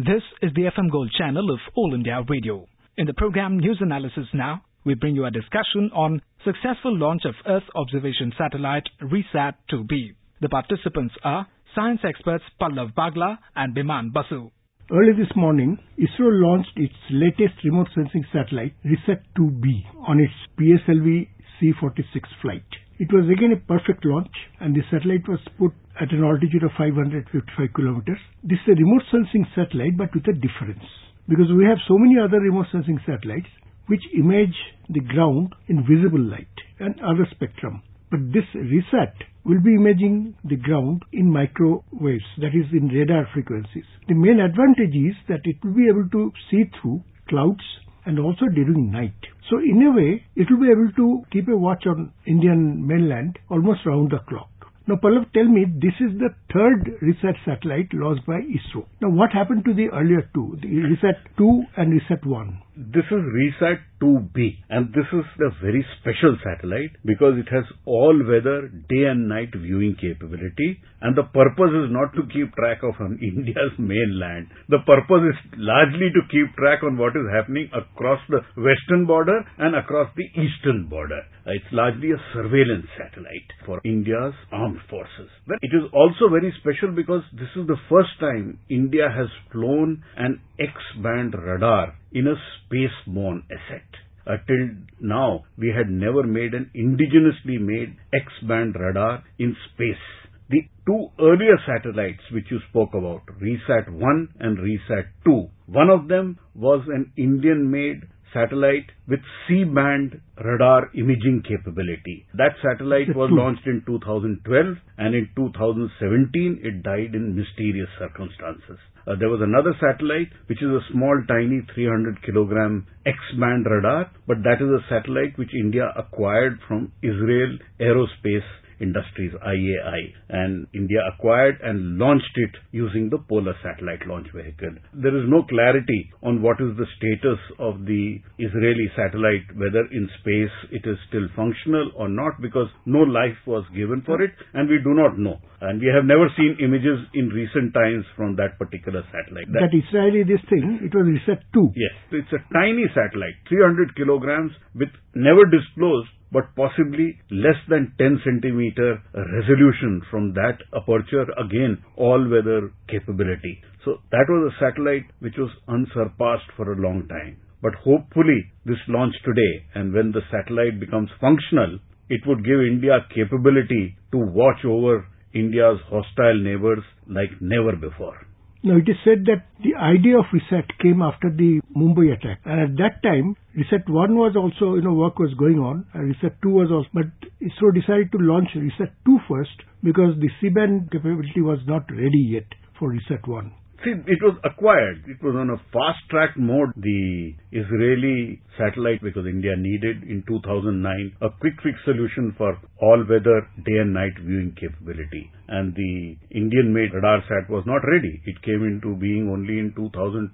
This is the FM Gold channel of All India Radio. In the program News Analysis Now, we bring you a discussion on successful launch of Earth observation satellite RISAT-2B. The participants are science experts Pallav Bagla and Biman Basu. Early this morning, ISRO launched its latest remote sensing satellite, RISAT-2B, on its PSLV C-46 flight. It was again a perfect launch and the satellite was put at an altitude of 555 kilometers. This is a remote sensing satellite but with a difference. Because we have so many other remote sensing satellites which image the ground in visible light and other spectrum. But this RISAT will be imaging the ground in microwaves, that is in radar frequencies. The main advantage is that it will be able to see through clouds and also during night. So in a way, it will be able to keep a watch on Indian mainland almost round the clock. Now, Pallav, tell me, this is the third RISAT satellite launched by ISRO. Now, what happened to the earlier two, the RISAT 2 and RISAT 1? This is RISAT 2B and this is a very special satellite because it has all-weather day and night viewing capability and the purpose is not to keep track of India's mainland. The purpose is largely to keep track on what is happening across the western border and across the eastern border. It's largely a surveillance satellite for India's armed forces. But it is also very special because this is the first time India has flown an X-band radar in a space-borne asset. Uh, till now, we had never made an indigenously made X-band radar in space. The two earlier satellites which you spoke about, RISAT-1 and RISAT-2, one of them was an Indian-made satellite with C-band radar imaging capability. That satellite was launched in 2012 and in 2017 it died in mysterious circumstances. Uh, there was another satellite which is a small tiny 300 kilogram X-band radar but that is a satellite which India acquired from Israel Aerospace Industries, IAI, and India acquired and launched it using the Polar Satellite Launch Vehicle. There is no clarity on what is the status of the Israeli satellite, whether in space it is still functional or not, because no life was given for it, and we do not know. And we have never seen images in recent times from that particular satellite. That, that Israeli this thing, it was RISAT 2. Yes. It's a tiny satellite, 300 kilograms with never disclosed but possibly less than 10 centimeter resolution from that aperture, again, all-weather capability. So that was a satellite which was unsurpassed for a long time. But hopefully this launch today and when the satellite becomes functional, it would give India capability to watch over India's hostile neighbors like never before. Now, it is said that the idea of RISAT came after the Mumbai attack. And at that time, RISAT 1 was also, you know, work was going on. And RISAT 2 was also, but ISRO decided to launch RISAT 2 first because the C-band capability was not ready yet for RISAT 1. See, it was acquired. It was on a fast track mode. The Israeli satellite, because India needed in 2009 a quick fix solution for all weather day and night viewing capability. And the Indian made radar sat was not ready. It came into being only in 2012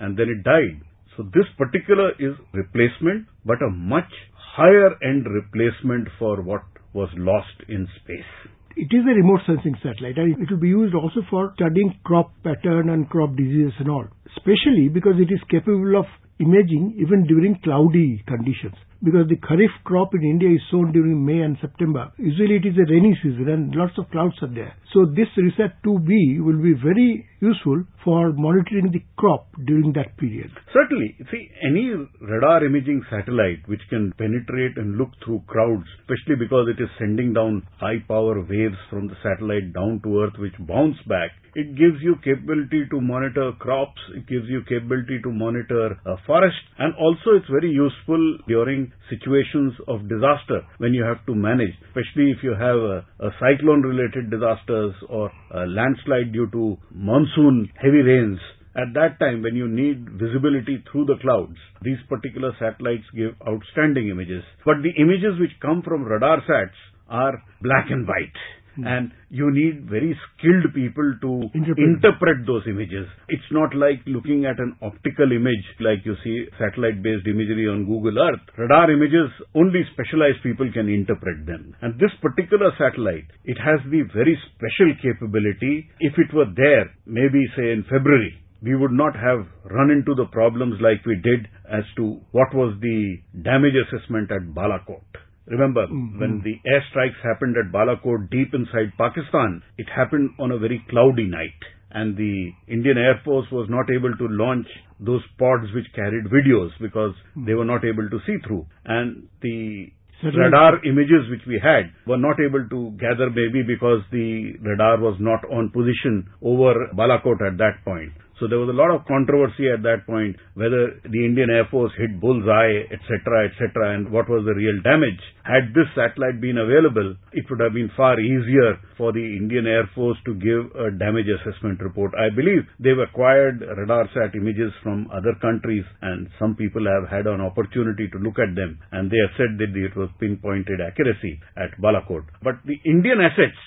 and then it died. So this particular is replacement, but a much higher end replacement for what was lost in space. It is a remote sensing satellite and it will be used also for studying crop pattern and crop diseases and all. Especially because it is capable of imaging even during cloudy conditions because the kharif crop in India is sown during May and September. Usually it is a rainy season and lots of clouds are there. So this RISAT 2B will be very useful for monitoring the crop during that period. Certainly. See, any radar imaging satellite which can penetrate and look through crowds, especially because it is sending down high power waves from the satellite down to earth which bounce back, it gives you capability to monitor crops, it gives you capability to monitor a forest, and also it's very useful during situations of disaster when you have to manage, especially if you have a, a cyclone related disasters or a landslide due to monsoon heavy rains. At that time, when you need visibility through the clouds, these particular satellites give outstanding images. But the images which come from radar sats are black and white. Hmm. And you need very skilled people to interpret. interpret. those images. It's not like looking at an optical image like you see satellite-based imagery on Google Earth. Radar images, only specialized people can interpret them. And this particular satellite, it has the very special capability. If it were there, maybe say in February, we would not have run into the problems like we did as to what was the damage assessment at Balakot. Remember, mm-hmm. when the airstrikes happened at Balakot deep inside Pakistan, it happened on a very cloudy night. And the Indian Air Force was not able to launch those pods which carried videos because they were not able to see through. And the radar images which we had were not able to gather maybe because the radar was not on position over Balakot at that point. So there was a lot of controversy at that point whether the Indian Air Force hit bullseye, etc., etc., and what was the real damage. Had this satellite been available, it would have been far easier for the Indian Air Force to give a damage assessment report. I believe they've acquired radar sat images from other countries and some people have had an opportunity to look at them and they have said that it was pinpointed accuracy at Balakot. But the Indian assets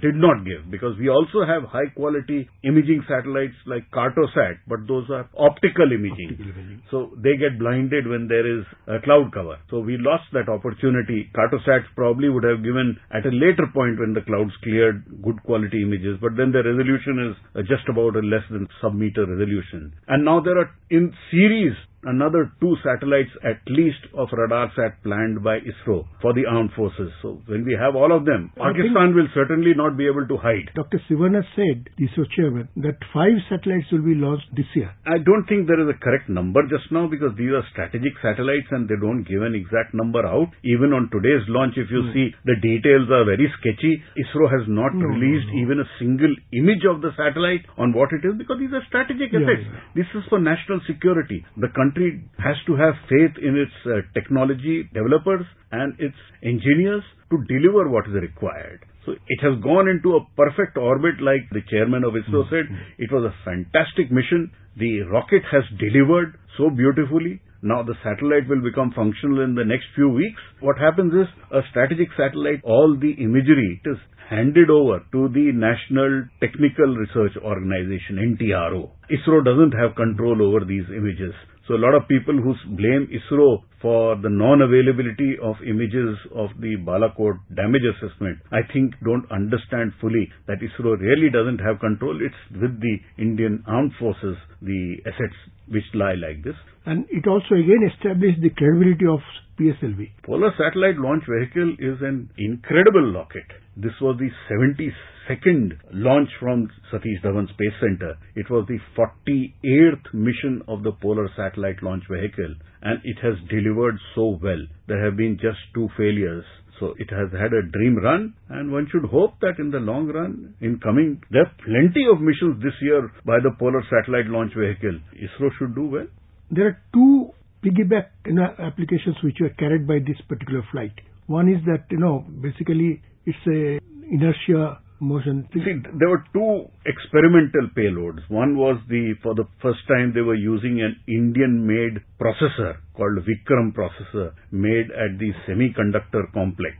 did not give because we also have high quality imaging satellites like Cartosat, but those are optical imaging. optical imaging. So they get blinded when there is a cloud cover. So we lost that opportunity. Cartosat probably would have given at a later point when the clouds cleared good quality images, but then the resolution is uh, just about a less than sub meter resolution. And now there are in series another two satellites at least of RadarSat planned by ISRO for the armed forces. So when we have all of them, Pakistan will certainly not be able to hide. Dr. Sivan has said, ISRO chairman, that five satellites will be launched this year. I don't think there is a correct number just now because these are strategic satellites and they don't give an exact number out. Even on today's launch, if you mm. see, the details are very sketchy. ISRO has not no, released no, no. even a single image of the satellite on what it is because these are strategic yeah, assets. Yeah. This is for national security. The country country has to have faith in its uh, technology developers and its engineers to deliver what is required. So it has gone into a perfect orbit like the chairman of ISRO mm-hmm. said. It was a fantastic mission. The rocket has delivered so beautifully. Now the satellite will become functional in the next few weeks. What happens is a strategic satellite, all the imagery is handed over to the National Technical Research Organization, NTRO. ISRO doesn't have control over these images. So a lot of people who blame ISRO for the non-availability of images of the Balakot damage assessment, I think don't understand fully that ISRO really doesn't have control. It's with the Indian armed forces, the assets which lie like this. And it also again established the credibility of PSLV. Polar Satellite Launch Vehicle is an incredible rocket. This was the 72nd launch from Satish Dhawan Space Center. It was the 48th mission of the Polar Satellite Launch Vehicle and it has delivered so well. There have been just two failures. So it has had a dream run and one should hope that in the long run, in coming, there are plenty of missions this year by the Polar Satellite Launch Vehicle. ISRO should do well. There are two piggyback you know, applications which were carried by this particular flight. One is that, you know, basically it's a inertia motion. See, there were two experimental payloads. One was the, for the first time they were using an Indian-made processor called Vikram processor made at the semiconductor complex.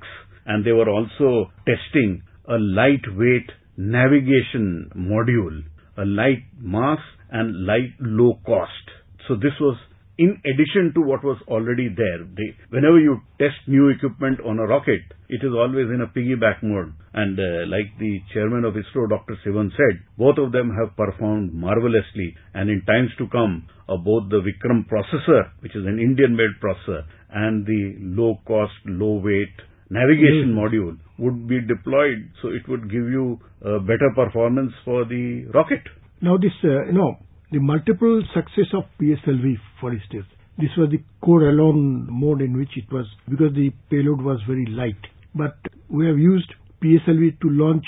And they were also testing a lightweight navigation module, a light mass and light low cost. So this was in addition to what was already there. They, whenever you test new equipment on a rocket, it is always in a piggyback mode. And uh, like the chairman of ISRO, Dr. Sivan said, both of them have performed marvelously. And in times to come, uh, both the Vikram processor, which is an Indian-made processor, and the low-cost, low-weight navigation mm-hmm. module would be deployed, so it would give you a better performance for the rocket. Now, this, uh, you know, the multiple success of PSLV, for instance, this was the core alone mode in which it was, because the payload was very light. But we have used PSLV to launch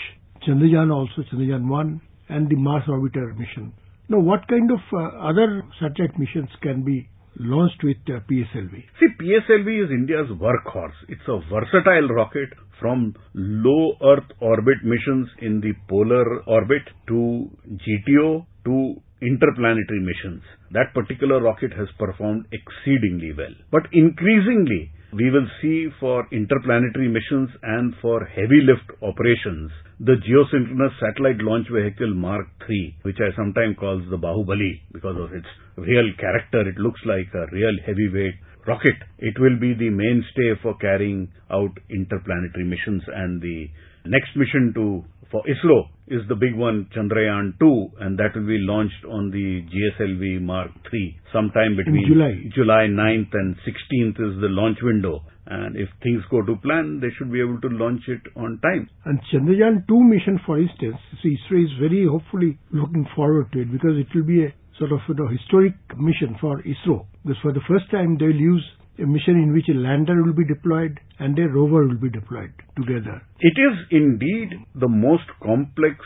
Chandrayaan also, Chandrayaan 1, and the Mars Orbiter mission. Now, what kind of uh, other satellite missions can be launched with uh, PSLV? See, PSLV is India's workhorse. It's a versatile rocket from low Earth orbit missions in the polar orbit to GTO to interplanetary missions. That particular rocket has performed exceedingly well. But increasingly, we will see for interplanetary missions and for heavy lift operations the geosynchronous satellite launch vehicle Mark III, which I sometimes call the Bahubali because of its real character. It looks like a real heavyweight rocket. It will be the mainstay for carrying out interplanetary missions and the next mission to for ISRO is the big one, Chandrayaan 2, and that will be launched on the GSLV Mark 3 sometime between July. July 9th and 16th is the launch window. And if things go to plan, they should be able to launch it on time. And Chandrayaan 2 mission, for instance, see, ISRO is very hopefully looking forward to it because it will be a sort of you know, historic mission for ISRO. Because for the first time, they will use a mission in which a lander will be deployed and a rover will be deployed together. It is indeed the most complex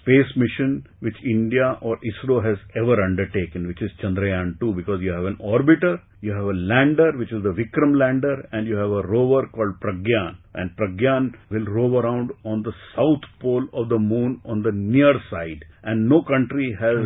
space mission which India or ISRO has ever undertaken, which is Chandrayaan 2, because you have an orbiter, you have a lander, which is the Vikram lander, and you have a rover called Pragyan. And Pragyan will rove around on the south pole of the moon on the near side. And no country has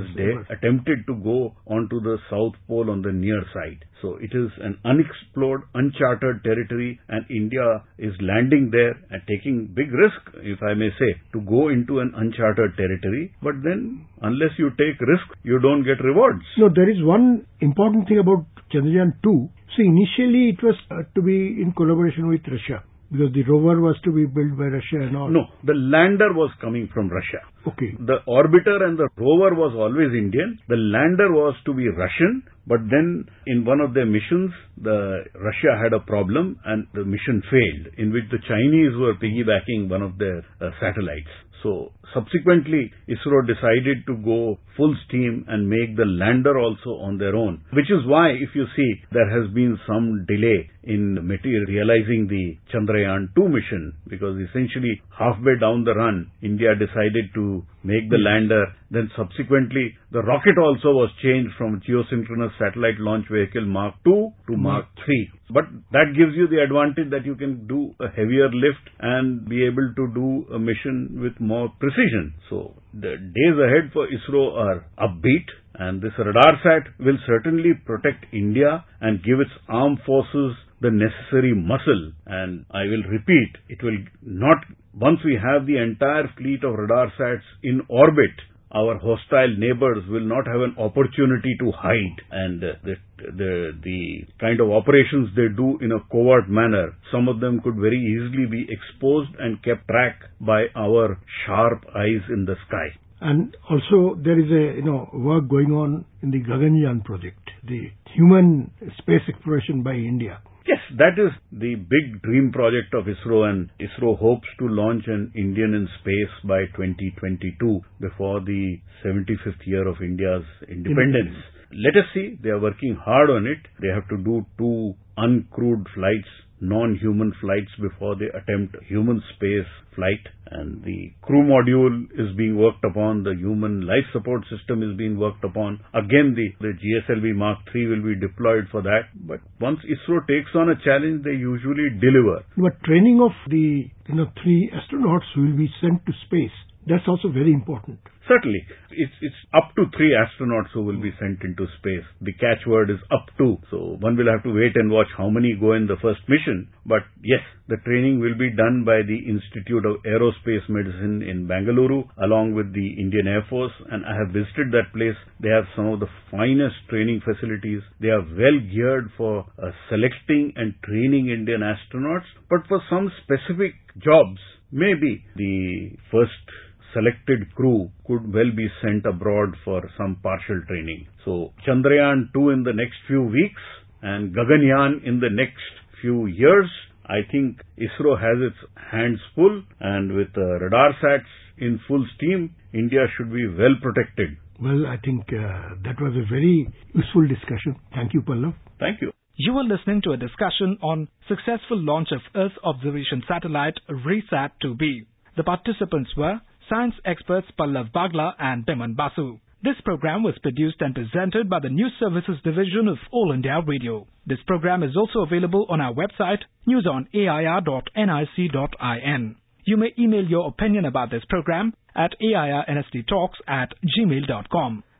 attempted to go onto the south pole on the near side. So it is an unexplored, uncharted territory and India is landing there and taking big risk, if I may say, to go into an uncharted territory. But then, unless you take risk, you don't get rewards. No, there is one important thing about Chandrayaan 2. See, initially it was uh, to be in collaboration with Russia because the rover was to be built by Russia and all. No, the lander was coming from Russia. Okay. The orbiter and the rover was always Indian. The lander was to be Russian, but then in one of their missions, the Russia had a problem and the mission failed, in which the Chinese were piggybacking one of their uh, satellites. So subsequently, ISRO decided to go full steam and make the lander also on their own, which is why, if you see, there has been some delay in materializing the Chandrayaan 2 mission, because essentially halfway down the run, India decided to make the lander. Then subsequently, the rocket also was changed from geosynchronous satellite launch vehicle Mark 2 to Mark hmm. 3. But that gives you the advantage that you can do a heavier lift and be able to do a mission with more precision. So the days ahead for ISRO are upbeat and this radar sat will certainly protect India and give its armed forces the necessary muscle. And I will repeat, it will not, once we have the entire fleet of radar sats in orbit, our hostile neighbors will not have an opportunity to hide. And uh, the, the the kind of operations they do in a covert manner some of them could very easily be exposed and kept track by our sharp eyes in the sky And also there is a you know work going on in the Gaganyaan project, the human space exploration by India. Yes, that is the big dream project of ISRO and ISRO hopes to launch an Indian in space by 2022 before the 75th year of India's independence. Let us see, they are working hard on it. They have to do two uncrewed flights non-human flights before they attempt human space flight and the crew module is being worked upon, the human life support system is being worked upon. Again, the, the GSLV Mark III will be deployed for that. But once ISRO takes on a challenge, they usually deliver. But training of the you know three astronauts who will be sent to space, that's also very important. Certainly, it's it's up to three astronauts who will be sent into space. The catchword is up to, so one will have to wait and watch how many go in the first mission. But yes, the training will be done by the Institute of Aerospace Medicine in Bangalore along with the Indian Air Force and I have visited that place. They have some of the finest training facilities. They are well geared for uh, selecting and training Indian astronauts, but for some specific jobs, maybe the first selected crew could well be sent abroad for some partial training. So Chandrayaan 2 in the next few weeks and Gaganyaan in the next few years. I think ISRO has its hands full and with uh, radar sats in full steam, India should be well protected. Well, I think uh, that was a very useful discussion. Thank you, Pallav. Thank you. You were listening to a discussion on successful launch of Earth observation satellite RISAT 2B. The participants were science experts Pallav Bagla and Biman Basu. This program was produced and presented by the News Services Division of All India Radio. This program is also available on our website newsonair.nic.in. You may email your opinion about this program at airnsttalks at gmail.com.